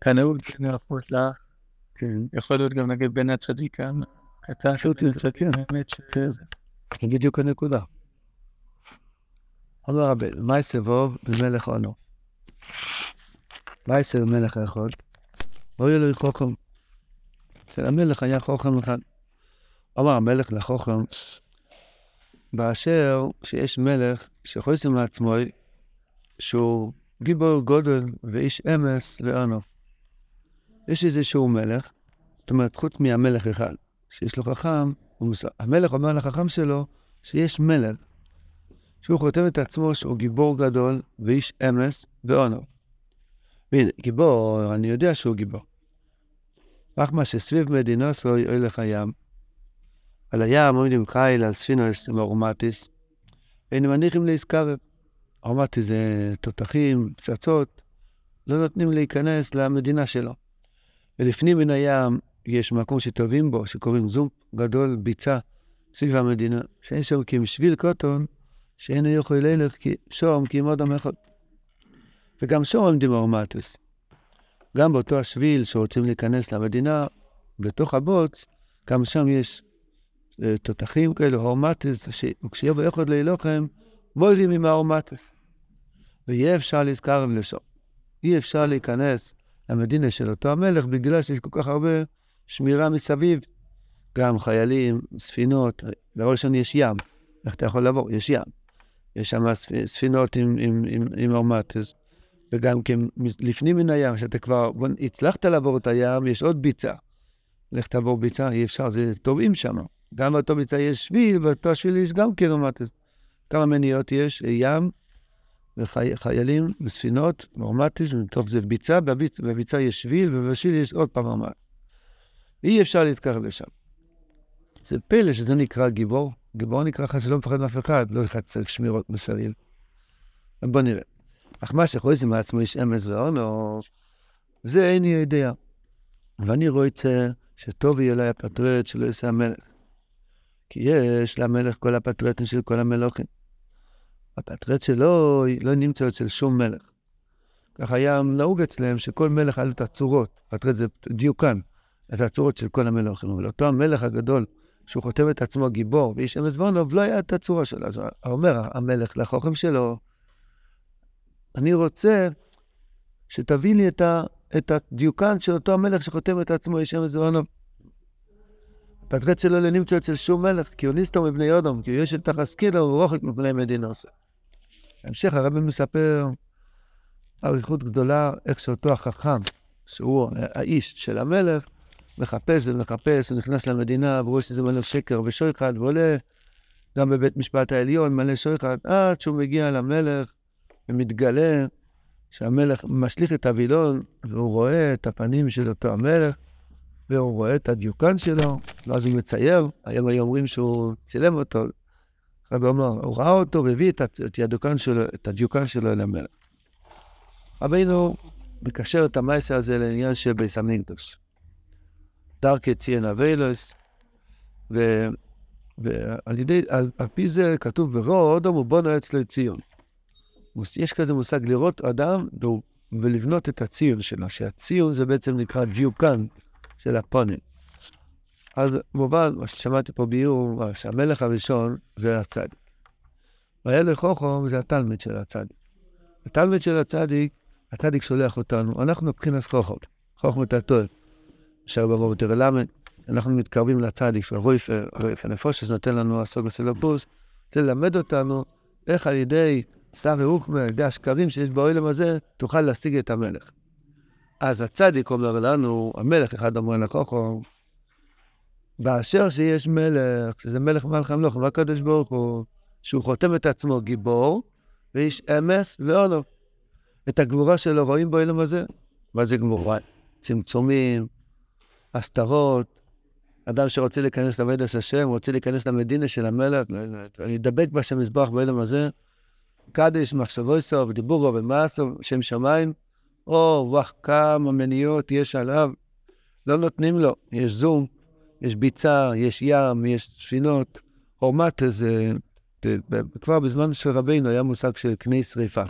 כנאות נהפות לך. כן. יכול להיות גם נגיד בין הצדיקם. כתב צדיקים. האמת ש... זה בדיוק הנקודה. אומר רבי, מה יסבוב במלך עונו? מה יסב במלך האחוד? לא יהיה לו חוכם. אצל המלך היה חוכם אחד. אמר המלך לחוכם, באשר שיש מלך לשים לעצמו שהוא גיבור גודל ואיש אמס לענו. יש איזשהו מלך, זאת אומרת, חוץ מהמלך אחד, שיש לו חכם, המלך אומר לחכם שלו שיש מלך, שהוא חותם את עצמו שהוא גיבור גדול ואיש אמס ואונו. והנה, גיבור, אני יודע שהוא גיבור. רק מה שסביב מדינו סוי הולך הים. על הים עומדים חיל על ספינוס ואורמטיס, ואין מניחים להזכרת. אורמטיס זה תותחים, פצצות, לא נותנים להיכנס למדינה שלו. ולפנים מן הים יש מקום שטובים בו, שקוראים זום גדול, ביצה, סביב המדינה, שאין שם כי שביל קוטון, שאין יכול כי שום כי מאוד המחוד. וגם שום עומדים אורמטיס. גם באותו השביל שרוצים להיכנס למדינה, בתוך הבוץ, גם שם יש uh, תותחים כאלו, הורמטס, וכשיהיה בו יכול להילוכם, מוירים עם ההורמטס. ויהיה אפשר להזכר לשם. אי אפשר להיכנס למדינה של אותו המלך בגלל שיש כל כך הרבה שמירה מסביב. גם חיילים, ספינות, דבר ראשון יש ים. איך אתה יכול לעבור? יש ים. יש שם ספינות עם, עם, עם, עם אורמטס. וגם כן, לפנים מן הים, שאתה כבר הצלחת לעבור את הים, יש עוד ביצה. לך תעבור ביצה, אי אפשר, זה טובעים שם. גם באותו ביצה יש שביל, באותו שביל יש גם קילומטר. כמה מניות יש? ים וחיילים וספינות, נורמטיס, טוב זה ביצה, בביצ... בביצה יש שביל, ובשביל יש עוד פעם נורמט. אי אפשר להתקרב לשם. זה פלא שזה נקרא גיבור. גיבור נקרא אחד שלא מפחד מאף אחד, לא אחד צריך שמירות מסביב. בוא נראה. אך מה שחויזם מעצמו איש אמס ואונו, זה איני יודע. ואני רוצה שטוב יהיה לה הפטרט שלא יעשה המלך. כי יש למלך כל הפטרטים של כל המלוכים. הפטרט שלו לא נמצא אצל שום מלך. כך היה נהוג אצלם שכל מלך היה לו את הצורות, פטרט זה דיוקן, את הצורות של כל המלוכים. אבל אותו המלך הגדול, שהוא חותם את עצמו גיבור, ואיש אמס ואונוב, לא היה את הצורה שלו. אז אומר המלך לחוכם שלו, אני רוצה שתביא לי את, ה, את הדיוקן של אותו המלך שחותם את עצמו ישם וזרענו. הפטרט שלו לא נמצא אצל שום מלך, כי הוא ניסתו מבני יודום, כי יש את החסקילו, הוא רוחק מפני מדינוס. בהמשך הרבי מספר אריכות גדולה איך שאותו החכם, שהוא האיש של המלך, מחפש ומחפש, הוא נכנס למדינה, ורואה שזה מלא שקר ושויחד, ועולה גם בבית משפט העליון, מלא שויחד, עד שהוא מגיע למלך, ומתגלה שהמלך משליך את הווילון, והוא רואה את הפנים של אותו המלך, והוא רואה את הדיוקן שלו, ואז הוא מצייר, היום היו אומרים שהוא צילם אותו, רבי אומר, הוא ראה אותו והביא את, הדיוקן שלו, את הדיוקן שלו אל המלך. רבינו מקשר את המייסה הזה לעניין של ביס המקדוש. דרכי ציין אביילוס, ועל ידי, על, על פי זה כתוב ברוד, הוא בונו אצלו ציון. יש כזה מושג לראות אדם ולבנות את הציון שלו, שהציון זה בעצם נקרא דיוקן של הפונים. אז מובן, מה ששמעתי פה ביור, שהמלך הראשון זה הצדיק. והילך חוכם זה התלמיד של הצדיק. התלמיד של הצדיק, הצדיק שולח אותנו, אנחנו מבחינת חוכם, חוכמת הטוב. אשר ברוב יותר למד, אנחנו מתקרבים לצדיק, ורויפר, רויפר נפושס נותן לנו הסוגוס אלוקוס, ללמד אותנו איך על ידי שר רוחמה, על ידי השקרים שיש בעולם הזה, תוכל להשיג את המלך. אז הצדיק אומר לנו, המלך אחד אומר לכוחו, באשר שיש מלך, שזה מלך מלך המלוך, והקדוש ברוך הוא, שהוא חותם את עצמו גיבור, ואיש אמס ואונו. את הגבורה שלו רואים בעולם הזה. מה זה גבורה? צמצומים, הסתרות, אדם שרוצה להיכנס לעבודת השם, רוצה להיכנס למדינה של המלך, להידבק בשם מזבח בעולם הזה, קדש, מחשבו סוף, דיבורו ומעשו, שם שמיים, או, וואח, כמה מניות יש עליו, לא נותנים לו. יש זום, יש ביצה, יש ים, יש ספינות. חורמת איזה, כבר בזמן של רבינו היה מושג של קני שריפה.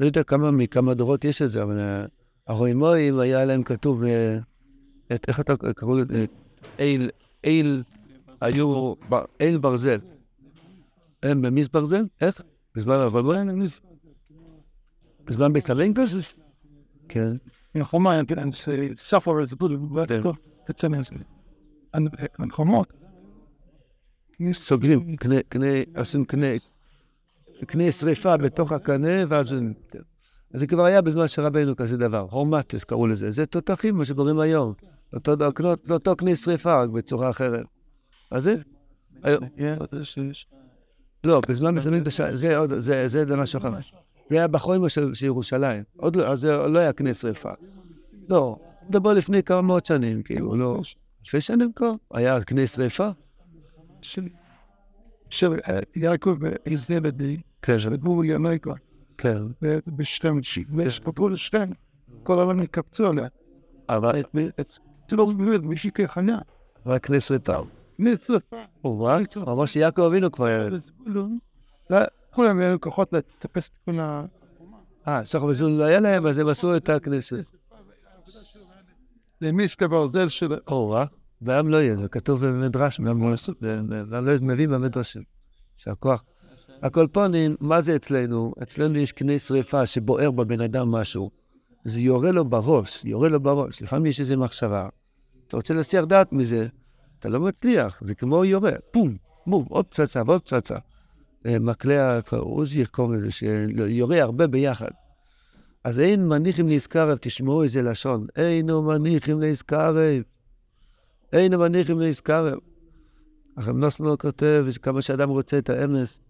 לא יודע כמה מכמה דורות יש את זה, אבל הרוימואים היה להם כתוב, אה, איך אתה קראו לזה? איל, איל, היו, איל ברזל. הם במיס ברזל? איך? בזמן הרוימואים? בזמן בית המקדש? כן. מלחמה, ספר זה אצלנו זה. מלחמות. סוגרים, קנה, קנה, עושים קנה, קנה שריפה בתוך הקנה, ואז... אז זה כבר היה בזמן של רבנו כזה דבר, הורמטס קראו לזה, זה תותחים, מה שקוראים היום. אותו, קנה שריפה, רק בצורה אחרת. אז זה, לא, בזמן מסוים, זה עוד, זה, משהו אחר. זה היה של, של ירושלים. עוד לא, אז זה לא היה קנה שריפה. לא, מדבר לפני כמה מאות שנים, כאילו, לא... אלפי שנים כבר, היה קנה שריפה. של יעקב ואיזבדי, כן, וגור ימייקה, כן. בשתם, ויש פה לשתם, כל העולם קפצו עליה. אבל לא באמת, מישהי כחנה. רק קנה שריפה. נצא. וואי, אמר שיעקב אבינו כבר היה... לא, כולם היו כוחות לטפס את כל ה... אה, סך הכל לא היה להם, אז הם עשו את הכנסת. למיס כברזל של... או, והעם לא יהיה, זה כתוב במדרש, לא מביא במדרשים. יישר כוח. הקולפונים, מה זה אצלנו? אצלנו יש קנה שריפה שבוער בבן אדם משהו. זה יורה לו בראש, יורה לו בראש. לפעמים יש איזו מחשבה. אתה רוצה להסיח דעת מזה, אתה לא מצליח, זה כמו יורה, פום, בום, עוד פצצה ועוד פצצה. מקלע, עוזי, קוראים לזה, שיורה הרבה ביחד. אז אין מניחים להזכרב, תשמעו איזה לשון. אינו מניחים להזכרב. אינו מניחים להזכרב. הרב נוסנור כותב שכמה שאדם רוצה את האמס,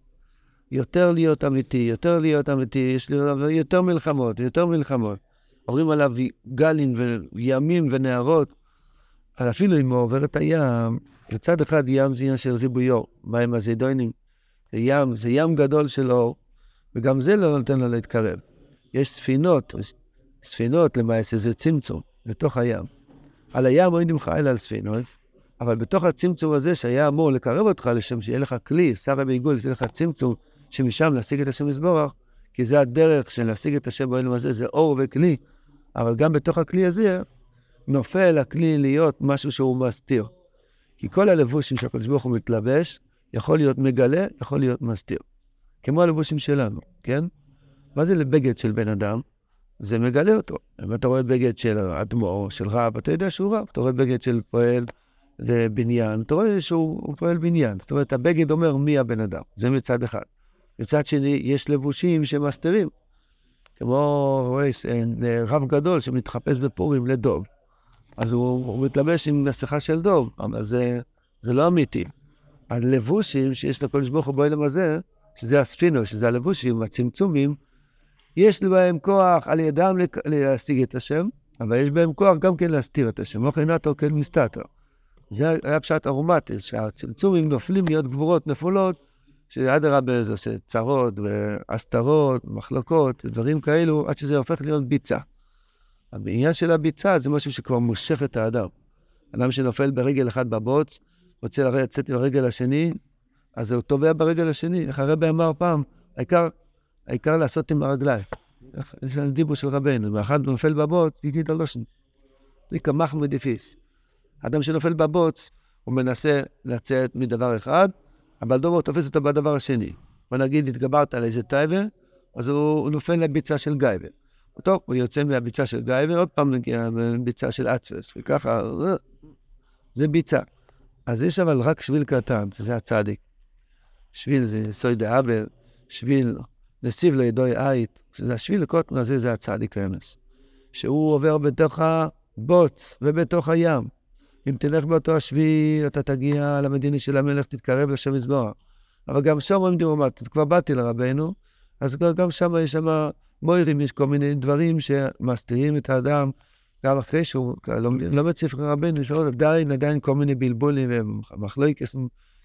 יותר להיות אמיתי, יותר להיות אמיתי, יש לי יותר מלחמות, יותר מלחמות. אומרים עליו גלים וימים ונהרות, אבל אפילו אם הוא עובר את הים, בצד אחד ים זה עניין של ריבויו, מים הזידונים. זה ים, זה ים גדול של אור, וגם זה לא נותן לו להתקרב. יש ספינות, ספינות למעשה זה צמצום בתוך הים. על הים אין לך אלא על ספינות, אבל בתוך הצמצום הזה שהיה אמור לקרב אותך לשם שיהיה לך כלי, שרה בעיגול, שיהיה לך צמצום, שמשם להשיג את השם יזבורך, כי זה הדרך של להשיג את השם בעולם הזה, זה אור וכלי, אבל גם בתוך הכלי הזה נופל הכלי להיות משהו שהוא מסתיר. כי כל הלבושים שהקדוש ברוך הוא מתלבש, יכול להיות מגלה, יכול להיות מסתיר. כמו הלבושים שלנו, כן? מה זה לבגד של בן אדם? זה מגלה אותו. אם אתה רואה בגד של אדמו"ר, של רב, אתה יודע שהוא רב. אתה רואה בגד של פועל בניין, אתה רואה שהוא פועל בניין. זאת אומרת, הבגד אומר מי הבן אדם. זה מצד אחד. מצד שני, יש לבושים שמסתירים. כמו רב גדול שמתחפש בפורים לדוב. אז הוא, הוא מתלבש עם מסכה של דוב, אבל זה, זה לא אמיתי. הלבושים שיש לקדוש ברוך הוא בעולם הזה, שזה הספינו, שזה הלבושים, הצמצומים, יש בהם כוח על ידם להשיג את השם, אבל יש בהם כוח גם כן להסתיר את השם. לא נתו כן מסתתר. זה היה פשט ארומטי, שהצמצומים נופלים להיות גבורות נפולות, שאדרבה זה עושה צרות והסתרות, מחלוקות, דברים כאלו, עד שזה הופך להיות ביצה. העניין של הביצה זה משהו שכבר מושך את האדם. אדם שנופל ברגל אחד בבוץ, רוצה לצאת עם הרגל השני, אז הוא טובע ברגל השני. איך הרבי אמר פעם, העיקר, העיקר לעשות עם הרגליים. יש לנו דיבור של רבנו, ואחד נופל בבוץ, יגיד לו שני. זה כמח מדיפיס. אדם שנופל בבוץ, הוא מנסה לצאת מדבר אחד, אבל דובר תופס אותו בדבר השני. בוא נגיד, התגברת על איזה טייבר, אז הוא נופל לביצה של גייבר. טוב, הוא יוצא מהביצה של גייבר, עוד פעם נגיע לביצה של אצפס, וככה, זה ביצה. אז יש אבל רק שביל קטן, שזה הצדיק. שביל זה יסוי דאבל, שביל נסיב לידוי עית, שזה השביל לקוטן הזה, זה הצדיק אמס. שהוא עובר בתוך הבוץ ובתוך הים. אם תלך באותו השביל, אתה תגיע למדינה של המלך, תתקרב לשם מזבוח. אבל גם שם אומרים דירומט, כבר באתי לרבנו, אז גם שם יש שם מוירים, יש כל מיני דברים שמסתירים את האדם, גם אחרי שהוא לומד לא בספר רבנו, יש עוד עדיין, עדיין כל מיני בלבולים ומחלוקס,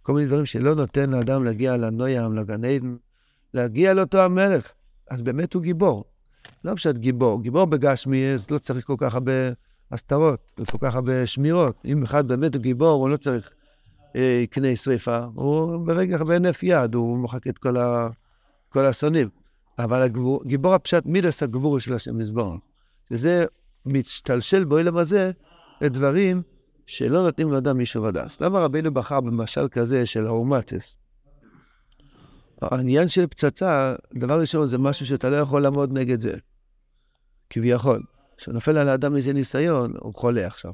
כל מיני דברים שלא נותן לאדם להגיע לנוים, לגן עדן, להגיע לאותו המלך. אז באמת הוא גיבור. לא פשוט גיבור, גיבור בגשמי, אז לא צריך כל כך הרבה הסתרות, וכל כך הרבה שמירות. אם אחד באמת הוא גיבור, הוא לא צריך אה, קנה שריפה, הוא ברגע, בהינף יד, הוא מוחק את כל, ה, כל האסונים. אבל הגיבור, גיבור הפשט מידס הגבור של השם מזבור. שזה משתלשל בעולם הזה לדברים שלא נותנים לאדם מישהו ודס. למה רבינו בחר במשל כזה של האומטס? העניין של פצצה, דבר ראשון, זה משהו שאתה לא יכול לעמוד נגד זה. כביכול. כשנופל על האדם איזה ניסיון, הוא חולה עכשיו.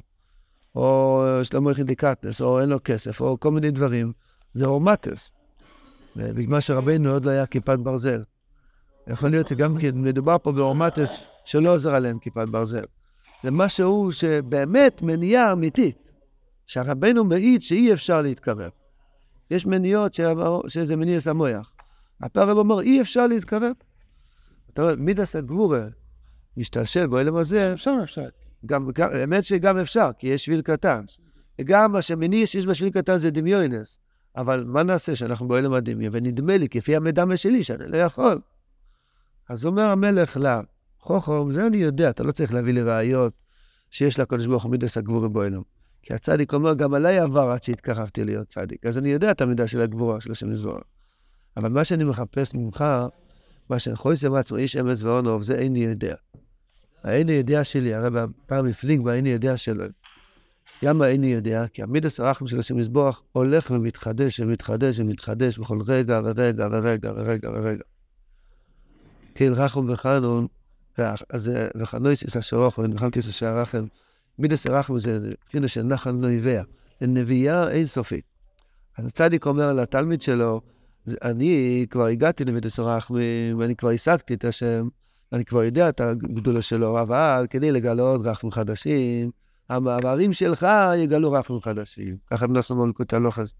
או יש לו מויכין דיקטנס, או אין לו כסף, או כל מיני דברים. זה אורמטס. בגלל שרבנו עוד לא היה כיפת ברזל. יכול להיות שגם כן מדובר פה באורמטס שלא עוזר עליהם כיפת ברזל. זה משהו שבאמת מניעה אמיתית, שהרבנו מעיד שאי אפשר להתקרב. יש מניעות שזה מניע סמויח. הפערב אומר, אי אפשר להתקרב. אתה אומר, מידס הגבורה משתלשל באוהלם הזה, אפשר, אפשר. גם, האמת שגם אפשר, כי יש שביל קטן. גם מה שמניע שיש בשביל קטן זה דמיונס. אבל מה נעשה שאנחנו באוהלם הדמיון, ונדמה לי, כפי המדמה שלי, שאני לא יכול. אז אומר המלך לה, חוכם, זה אני יודע, אתה לא צריך להביא לי ראיות שיש לקדוש ברוך הוא מידס הגבורה באוהלם. כי הצדיק אומר, גם עליי עבר עד שהתקרבתי להיות צדיק. אז אני יודע את המידה של הגבורה של השם יזבורה. אבל מה שאני מחפש ממך, מה שחויסם עצמו, איש אמס ואונוב, זה איני יודע. האיני יודע שלי, הרי פעם הפליג באיני יודע שלו. למה איני יודע? כי המידס הרחם של השם יזבוח הולך ומתחדש ומתחדש ומתחדש בכל רגע ורגע ורגע ורגע ורגע. כן, רחם וחנון, אז וחנויסיס אשרוך ונלחמתיס אשר רחם. מידס הרחם זה פינה של נחל נויביה, זה נביאה אינסופית. אז הצדיק אומר לתלמיד שלו, אני כבר הגעתי למידס הרחמים, ואני כבר השגתי את השם, אני כבר יודע את הגדולה שלו, אבל כדי לגלות רחמים חדשים, המעברים שלך יגלו רחמים חדשים. ככה בנוסף מולקות הלוחס.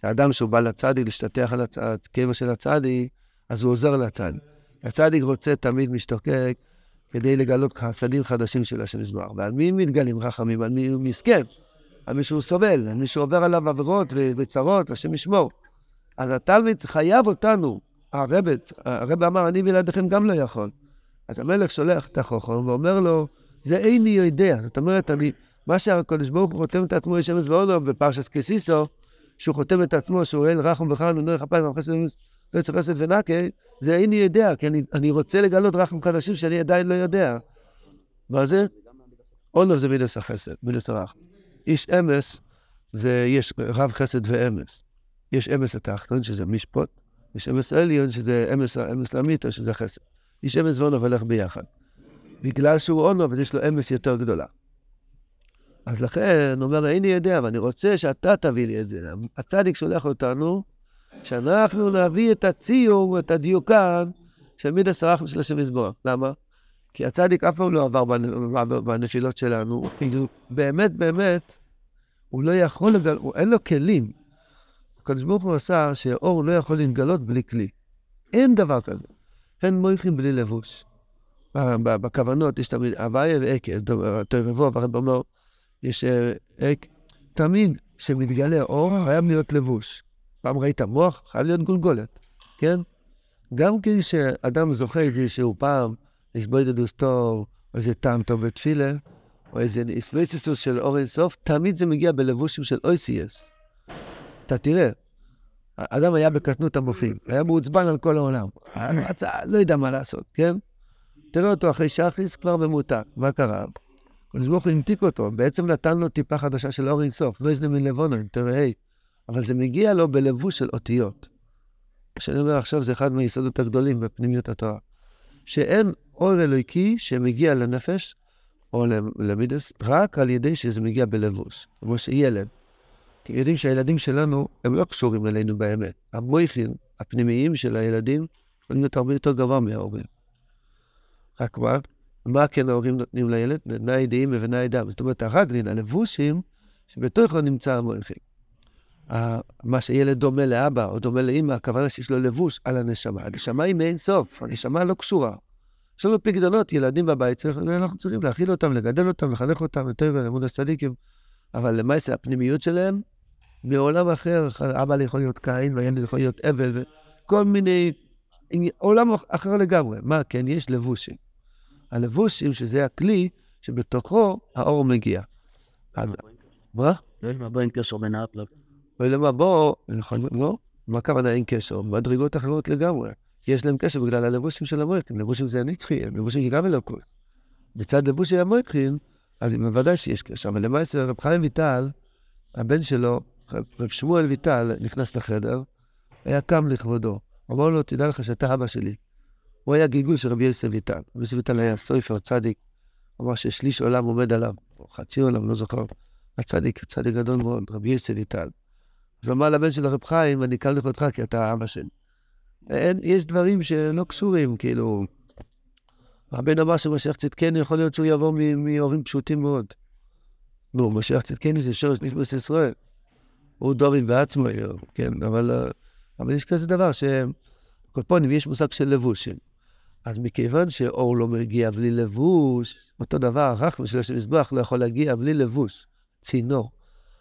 שהאדם שהוא בא לצדיק, להשתטח על הקבע של הצדיק, אז הוא עוזר לצדיק. הצדיק רוצה תמיד משתוקק כדי לגלות חסדים חדשים של השם יזבח. ועל מי מתגלים רחמים? על מי הוא מסכן? על מי שהוא סובל, על מי שעובר עליו עבירות וצרות, השם ישמור. אז התלמיד חייב אותנו, הרבת, הרב אמר, אני בלעדיכם גם לא יכול. אז המלך שולח את החוכם ואומר לו, זה איני יודע. זאת אומרת, אני, מה שהקדוש ברוך הוא חותם את עצמו, יש אמס ואונו בפרשס קסיסו, שהוא חותם את עצמו, שהוא אין רחם וחלן ונורך אפיים וחסד לא יצא חסד ונקה, זה איני יודע, כי אני, אני רוצה לגלות רחם חדשים שאני עדיין לא יודע. מה זה? אונו זה מידס החסד, מידס הרחם. איש אמס, זה יש רב חסד ואמס. יש אמס התחתון, שזה משפוט, יש אמס עליון, שזה אמס, אמס לאמיתו, שזה חסד. איש אמס ואונו הולך ביחד. בגלל שהוא אונו, אבל יש לו אמס יותר גדולה. אז לכן, הוא אומר, איני יודע, ואני רוצה שאתה תביא לי את זה. הצדיק שולח אותנו, שאנחנו נביא את הציור, את הדיוקן, של מידס הרחם של השם יזבוח. למה? כי הצדיק אף פעם לא עבר בנפילות שלנו, כאילו, באמת, באמת, הוא לא יכול לגלות, אין לו כלים. הקדוש ברוך הוא עשה שאור לא יכול להתגלות בלי כלי. אין דבר כזה. אין מויכים בלי לבוש. בכוונות יש תמיד הוויה ועקב, תרבו, והרב אומר, יש עק, תמיד כשמתגלה אור, חייב להיות לבוש. פעם ראית מוח, חייב להיות גולגולת, כן? גם כשאדם זוכה איזשהו פעם, יש בו איזה טוב, או איזה טעם טוב בתפילה, או איזה איסלויסיסוס של אור אינסוף, תמיד זה מגיע בלבושים של אויסייס. אתה תראה, האדם היה בקטנות המופים, היה מעוצבן על כל העולם. לא יודע מה לעשות, כן? תראה אותו אחרי שחריס כבר ממותק, מה קרה? הקדוש ברוך הוא המתיק אותו, בעצם נתן לו טיפה חדשה של אור אינסוף, לא יזנה מלבונו, תראה, אבל זה מגיע לו בלבוש של אותיות. מה שאני אומר עכשיו זה אחד מהיסודות הגדולים בפנימיות התורה. שאין אור אלוהיקי שמגיע לנפש או למידס רק על ידי שזה מגיע בלבוש, כמו שילד. כי יודעים שהילדים שלנו הם לא קשורים אלינו באמת. המויכים הפנימיים של הילדים יכולים להיות הרבה יותר גבוה מההורים. רק מה? מה כן ההורים נותנים לילד? נתנה ידיעים ובנה ידם. זאת אומרת, הרגלין, הלבושים, שבתוכו נמצא המויכים. מה שילד דומה לאבא או דומה לאמא, הכוונה שיש לו לבוש על הנשמה. הנשמה היא מאין סוף, הנשמה לא קשורה. יש לנו פקדונות, ילדים בבית, אנחנו צריכים להכיל אותם, לגדל אותם, לחנך אותם יותר לאמון הצדיקים. אבל למעשה הפנימיות שלהם, מעולם אחר, אבא יכול להיות קין והילד יכול להיות אבל, וכל מיני, עולם אחר לגמרי. מה כן? יש לבושים. הלבושים, שזה הכלי שבתוכו האור מגיע. מה? יש מה אין קשר בין האפלג. בעולם הבא, נכון, לא? מה הכוונה אין קשר? מדרגות אחרות לגמרי. יש להם קשר בגלל הלבושים של המועק, הם לבושים זה נצחי, הם לבושים שגם אלוקות. מצד לבושי המויכין, אז בוודאי שיש קשר. אבל למעשה רב חיים ויטל, הבן שלו, רב שמואל ויטל, נכנס לחדר, היה קם לכבודו. אמר לו, תדע לך שאתה אבא שלי. הוא היה גלגול של רבי יוסף ויטל. רבי יוסף ויטל היה סופר, צדיק. אמר ששליש עולם עומד עליו, או חצי עולם, לא זוכר. הצדיק, צדיק גדול מאוד, רבי יוסף ויטל. אז אמר לבן של הרב חיים, אני קם לכבודך כי אתה אבא שלי. אין, יש דברים שלא קשורים, כאילו... רבן אמר שמשיח צדקני, יכול להיות שהוא יבוא מהורים פשוטים מאוד. נו, משיח צדקני זה שורש נשמוס ישראל. הוא דוד בעצמו, כן, אבל, אה, אבל יש כזה דבר ש... קופונים יש מושג של לבושים. אז מכיוון שאור לא מגיע בלי לבוש, אותו דבר, הרחם של השם מזבח לא יכול להגיע בלי לבוש. צינור.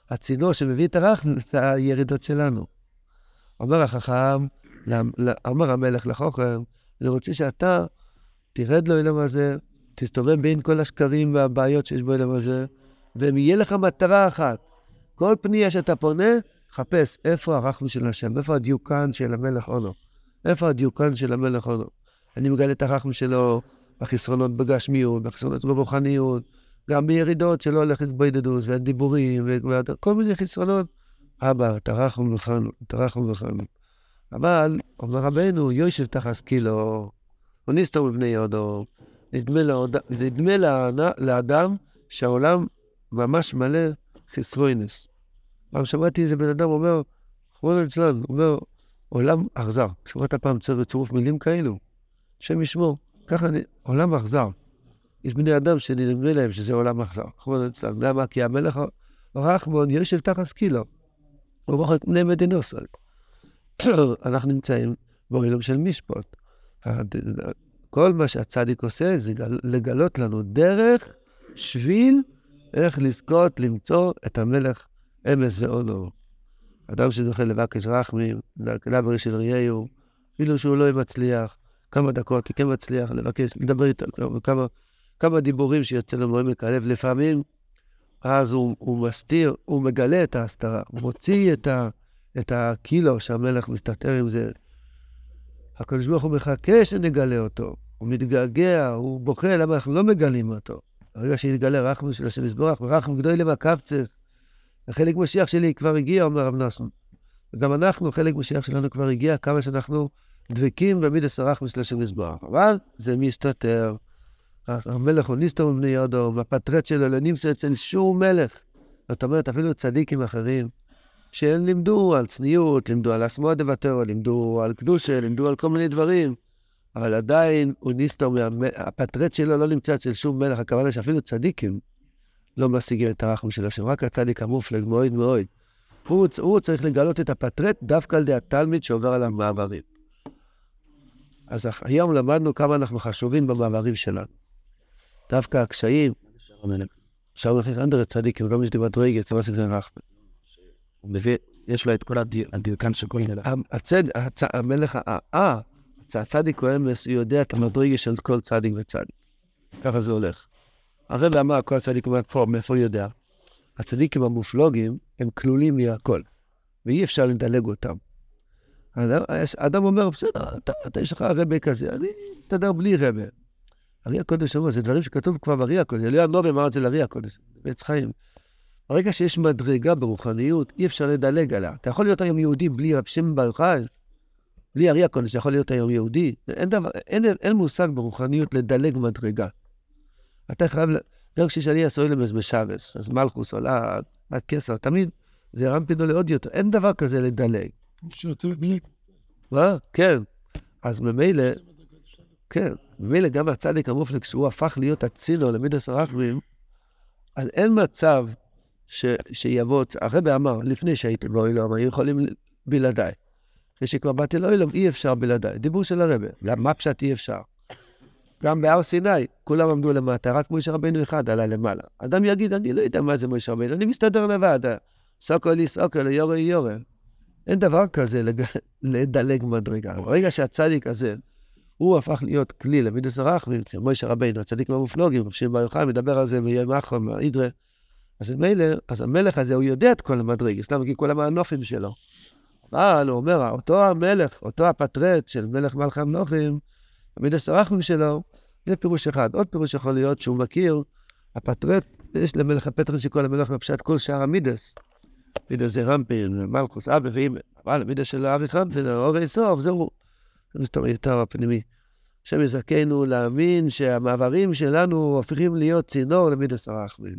הצינור שמביא את הרחם זה הירידות שלנו. אומר החכם, אמר המלך לחוכם, אני רוצה שאתה תרד לעולם הזה, תסתובב בין כל השקרים והבעיות שיש בעולם הזה, ויהיה לך מטרה אחת. כל פנייה שאתה פונה, חפש איפה הרחם של השם, איפה הדיוקן של המלך אונו. איפה הדיוקן של המלך אונו. אני מגלה את הרחם שלו בחסרונות בגשמיות, בחסרונות ברוחניות, גם בירידות שלא הולך להתבודדות, והדיבורים, וכל מיני חסרונות. אבא, תרחם וחנו, תרחם וחנו. אבל, אומר רבנו, יושב תחס קילו, הוא נסתר מבני יהודו. נדמה, לעוד, נדמה לאד- לאדם שהעולם ממש מלא חסרוינס. פעם שמעתי איזה בן אדם אומר, חמוד ליצלן, אומר, עולם אכזר. שמעת פעם צר- צירוף מילים כאלו? השם ישמור. ככה, אני, עולם אכזר. יש בני אדם שנדמה להם שזה עולם אכזר. חמוד ליצלן. למה? כי המלך רחמון יושב תחת קילו. הוא רוחק בני מדינוסר. אנחנו נמצאים בעולם של משפט. כל מה שהצדיק עושה זה גל- לגלות לנו דרך, שביל, איך לזכות למצוא את המלך אמס ואונו. אדם שזוכה לבקש רחמים, לקלבר של ראיהו, אפילו שהוא לא מצליח, כמה דקות, הוא כן מצליח לבקש, לדבר איתו, כמה, כמה דיבורים שיוצא לו מעמק הלב, לפעמים, אז הוא, הוא מסתיר, הוא מגלה את ההסתרה, הוא מוציא את, ה, את הקילו שהמלך מסתתר עם זה. הקדוש ברוך הוא מחכה שנגלה אותו, הוא מתגעגע, הוא בוכה למה אנחנו לא מגלים אותו. ברגע שיתגלה רחמו של השם יזברך, ורחם גדול למה קפצך. וחלק משיח שלי כבר הגיע, אומר רב נסון. וגם אנחנו, חלק משיח שלנו כבר הגיע, כמה שאנחנו דבקים במידס הרחמו של השם יזברך. אבל זה מסתתר. המלך הוא ניסטר מבני יודו, והפטרט שלו לא נמצא אצל שום מלך. זאת אומרת, אפילו צדיקים אחרים, שהם לימדו על צניעות, לימדו על אסמוד דבטרו, לימדו על קדושה, לימדו על כל מיני דברים, אבל עדיין הוא ניסטור, מה- הפטרט שלו לא נמצא אצל שום מלך, הכוונה שאפילו צדיקים לא משיגים את הרחם של השם, רק הצדיק המופלג מאוד מאוד. הוא, הוא צריך לגלות את הפטרט דווקא על ידי התלמיד שעובר עליו מעברים. אז היום למדנו כמה אנחנו חשובים במעברים שלנו. דווקא הקשיים, שם נכנס אנדר הצדיקים, לא משדי מדרגת, זה מה שזה רחמן. הוא מביא, יש לו את כל הדיוקן של כל מיני. הצד, הצ, המלך, אה, הצ- הצדיק הוא אמס, הוא יודע את המדרגה של כל צדיק וצדיק. ככה זה הולך. הרב אמר, כל צדיק אומר, פה, מאיפה הוא יודע? הצדיקים המופלוגים הם כלולים מהכל, ואי אפשר לדלג אותם. האדם, האדם אומר, בסדר, אתה, אתה יש לך רבה כזה, אני אסתדר בלי רבה. ארי הקודש אומר, זה דברים שכתוב כבר בארי הקודש. אליהו הנובי אמר את זה לארי הקודש, בעץ חיים. ברגע שיש מדרגה ברוחניות, אי אפשר לדלג עליה. אתה יכול להיות היום יהודי בלי רב שם בר יוחאי, בלי ארי הקודש, יכול להיות היום יהודי. אין, דבר, אין, אין מושג ברוחניות לדלג מדרגה. אתה חייב, גם כשיש עלייה סוילמס בשבס, אז מלכוס עולה עד- כסר, תמיד זה רמפינו לעוד יותר. אין דבר כזה לדלג. מה? כן. אז ממילא, כן, ממילא גם הצדיק המופלג, שהוא הפך להיות הצינור למידס הרחמים, אז אין מצב ש, שיבוא, הרבי אמר, לפני שהייתי באוילום, היו יכולים בלעדיי. אחרי שכבר באתי לאוילום, אי אפשר בלעדיי. דיבור של הרבי, למה פשט אי אפשר? גם בהר סיני, כולם עמדו למטה, רק משה רבנו אחד עלה למעלה. אדם יגיד, אני לא יודע מה זה משה רבנו, אני מסתדר לבד. סוקו לי סוקו, יורה יורה. אין דבר כזה לג... לדלג מדרגה. ברגע שהצדיק הזה, הוא הפך להיות כלי למידס הרחמים, משה רבינו, הצדיקים המופלוגים, רב שמעון בר מדבר על זה מיום אחרון, מהאידרה. אז מילא, אז המלך הזה, הוא יודע את כל המדרגס, למה? כי כל המנופים שלו. אבל הוא אומר, אותו המלך, אותו הפטרט של מלך מלכי המלוכים, המידס הרחמים שלו, זה פירוש אחד. עוד פירוש יכול להיות שהוא מכיר, הפטרט, יש למלך הפטרן שכל המלך בפשט כל שאר המידס. מידס זה רמפין, מלכוס, אבא ואימא. אבל המידס של האריך רמפין, אורי סוף, זהו. זה יותר הפנימי. השם יזכנו להאמין שהמעברים שלנו הופכים להיות צינור למידס הרחמים.